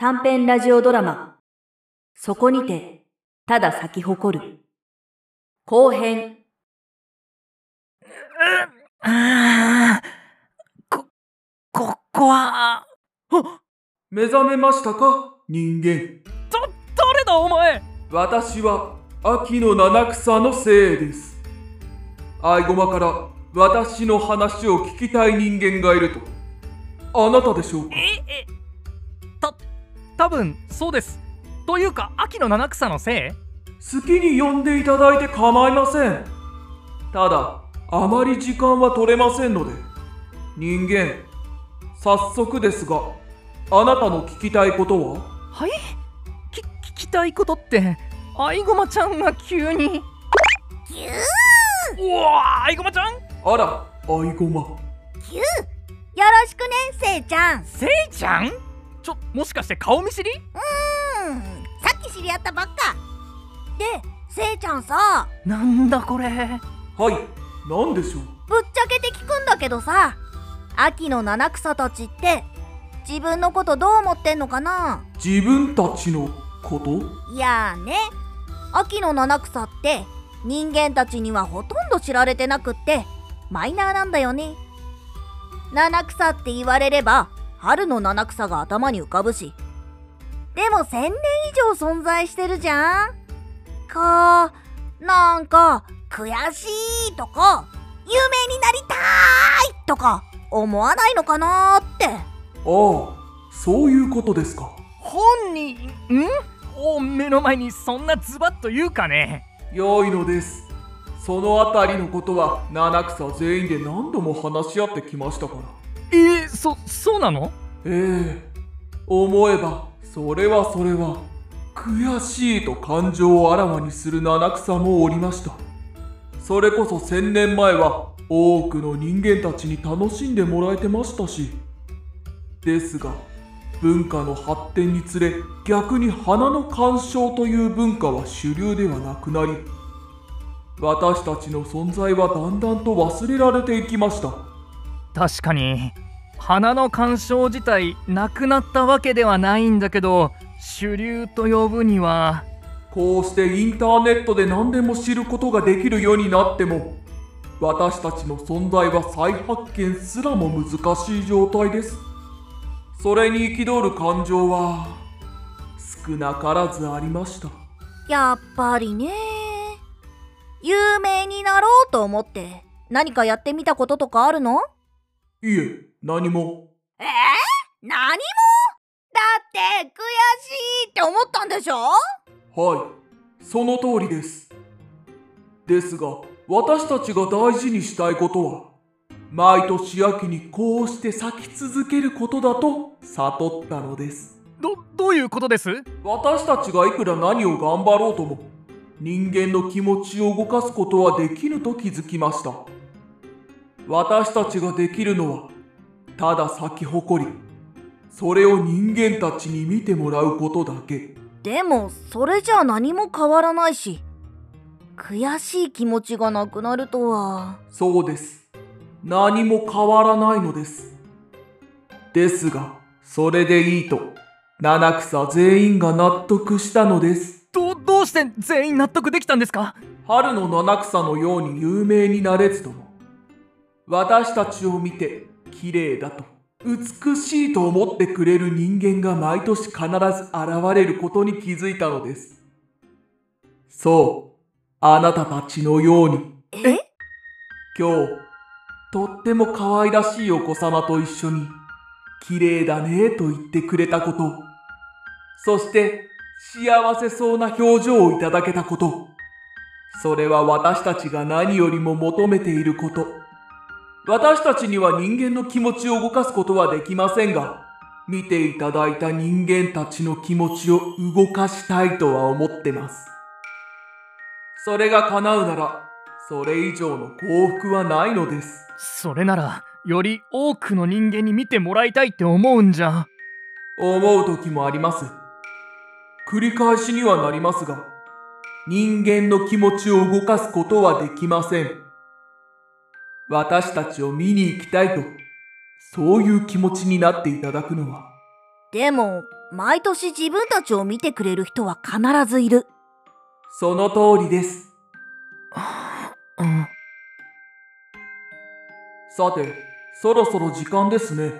短編ラジオドラマ、そこにて、ただ咲き誇る。後編。あーこ、ここは、目覚めましたか？人間。だ、誰だお前？私は秋の七草のせいです。愛駒から私の話を聞きたい人間がいると。あなたでしょうか？え、多分そうです。というか、秋の七草のせい？好きに呼んでいただいて構いません。ただあまり時間は取れませんので人間早速ですがあなたの聞きたいことは？はい？き、聞きたいことって、あいごまちゃんが急に。うわあいごまちゃん！あら愛駒よろしくねせいちゃん。うせいちゃん？ちょ、もしかして顔見知り？ーん。さっき知り合ったばっか。でせいちゃんさ。なんだこれ？はい。何でしょう？ぶっちゃけて聞くんだけどさ。秋の七草たちって自分のことどう思ってんのかな？自分たちのこと？いやーね。秋の七草って人間たちにはほとんど知られてなくってマイナーなんだよね。七草って言われれば春の七草が頭に浮かぶし。でも千年以上存在してるじゃん。かなんか悔しいとか有名になりたいとか思わないのかなーって。ああそういうことですか。本人ん？お目の前にそんなズバッと言うかね。良いのです。そのあたりのことは七草全員で何度も話し合ってきましたからえー、そそうなの？ええ。思えばそれはそれは悔しいと感情をあらわにする七草もおりました。それこそ千年前は多くの人間たちに楽しんでもらえてましたし。ですが文化の発展につれ逆に花の鑑賞という文化は主流ではなくなり私たちの存在はだんだんと忘れられていきました。確かに。花の鑑賞自体なくなったわけではないんだけど主流と呼ぶには。こうしてインターネットで何でも知ることができるようになっても私たちの存在は再発見すらも難しい状態です。それに憤る感情は少なからずありました。やっぱりね。有名になろうと思って何かやってみたこととかあるの？いえ何も。えー、何も？だって悔しいって思ったんでしょ？はいその通りです。ですが私たちが大事にしたいことは毎年秋にこうして咲き続けることだと悟ったのです。どどういうことです？私たちがいくら何を頑張ろうとも人間の気持ちを動かすことはできぬと気づきました私たちができるのはただ咲き誇りそれを人間たちに見てもらうことだけ。でもそれじゃ何も変わらないし悔しい気持ちがなくなるとは。そうです。何も変わらないのです。ですがそれでいいと七草全員が納得したのです。どどうして全員納得できたんですか？春の七草のように有名になれずとも私たちを見て綺麗だと美しいと思ってくれる人間が毎年必ず現れることに気づいたのです。そうあなたたちのように。え？今日とっても可愛らしいお子様と一緒に綺麗だねと言ってくれたこと。そして幸せそうな表情をいただけたこと。それは私たちが何よりも求めていること私たちには人間の気持ちを動かすことはできませんが見ていただいた人間たちの気持ちを動かしたいとは思ってます。それが叶うならそれ以上の幸福はないのです。それならより多くの人間に見てもらいたいって思うんじゃ。思う時もあります。繰り返しにはなりますが人間の気持ちを動かすことはできません私たちを見に行きたいとそういう気持ちになっていただくのはでも、毎年自分たちを見てくれる人は必ずいる。その通りです。うんさて、そろそろ時間ですね。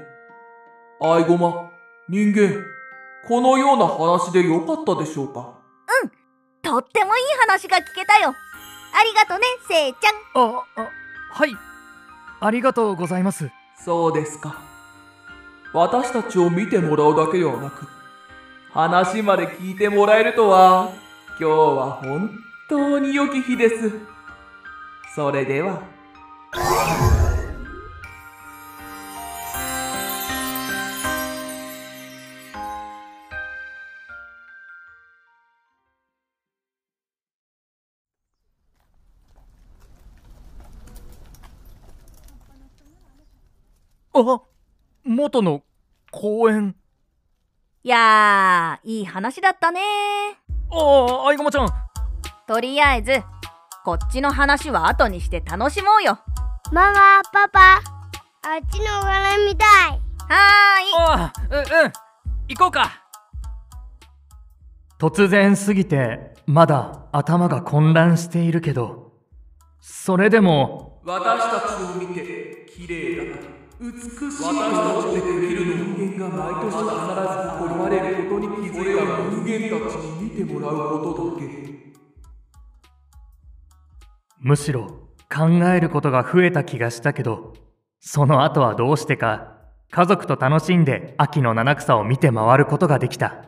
アイゴマ、人間、このような話でよかったでしょうか？とってもいい話が聞けたよ。ありがとね、せいちゃん。ああはいありがとうございますそうですか。私たちを見てもらうだけではなく、話まで聞いてもらえるとは、今日は本当に良き日です。それでは。あ元の公園いやー、いい話だったねあああいごまちゃんとりあえず、こっちの話は後にして楽しもうよ。ママ、パパ、あっちのお花見たい。はああうんうん行こうか突然すぎてまだ頭が混乱しているけどそれでも私たちを見て、綺麗だな。美しいと思ってくれる人間が毎年必ず誇られることに気づいた人間たちに見てもらうことだけ。むしろ考えることが増えた気がしたけどその後はどうしてか家族と楽しんで秋の七草を見て回ることができた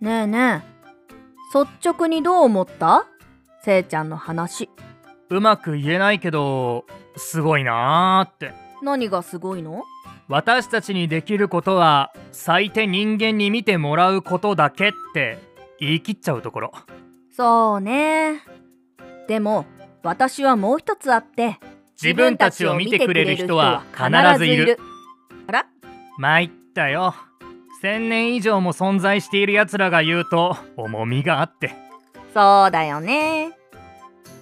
ねえねえ、率直にどう思った？せいちゃんの話。うまく言えないけどすごいなーって。何がすごいの？私たちにできることは最低人間に見てもらうことだけって言い切っちゃうところ。そうね。でも、私はもう一つあって、自分たちを見てくれる人は必ずいる。あら？参ったよ1000年以上も存在している奴らが言うと重みがあってそうだよね。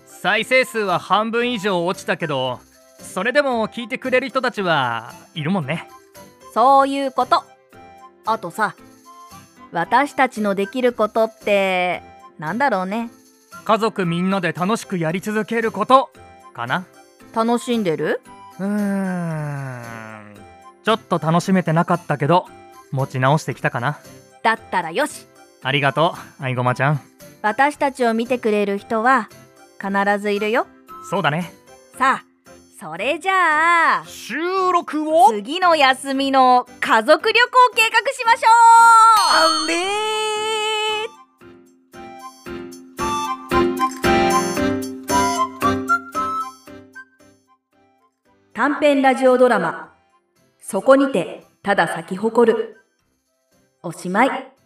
再生数は半分以上落ちたけどそれでも聞いてくれる人たちはいるもんねそういうこと。あとさ、私たちのできることって、なんだろうね。家族みんなで楽しくやり続けることかな楽しんでる？うーんちょっと楽しめてなかったけど持ち直してきたかな。だったらよし。ありがとうあいごまちゃん。私たちを見てくれる人は必ずいるよ。そうだね。さあ、それじゃあ、収録を？次の休みの家族旅行計画しましょう。あれ短編ラジオドラマ、そこにてただ咲き誇る。おしまい。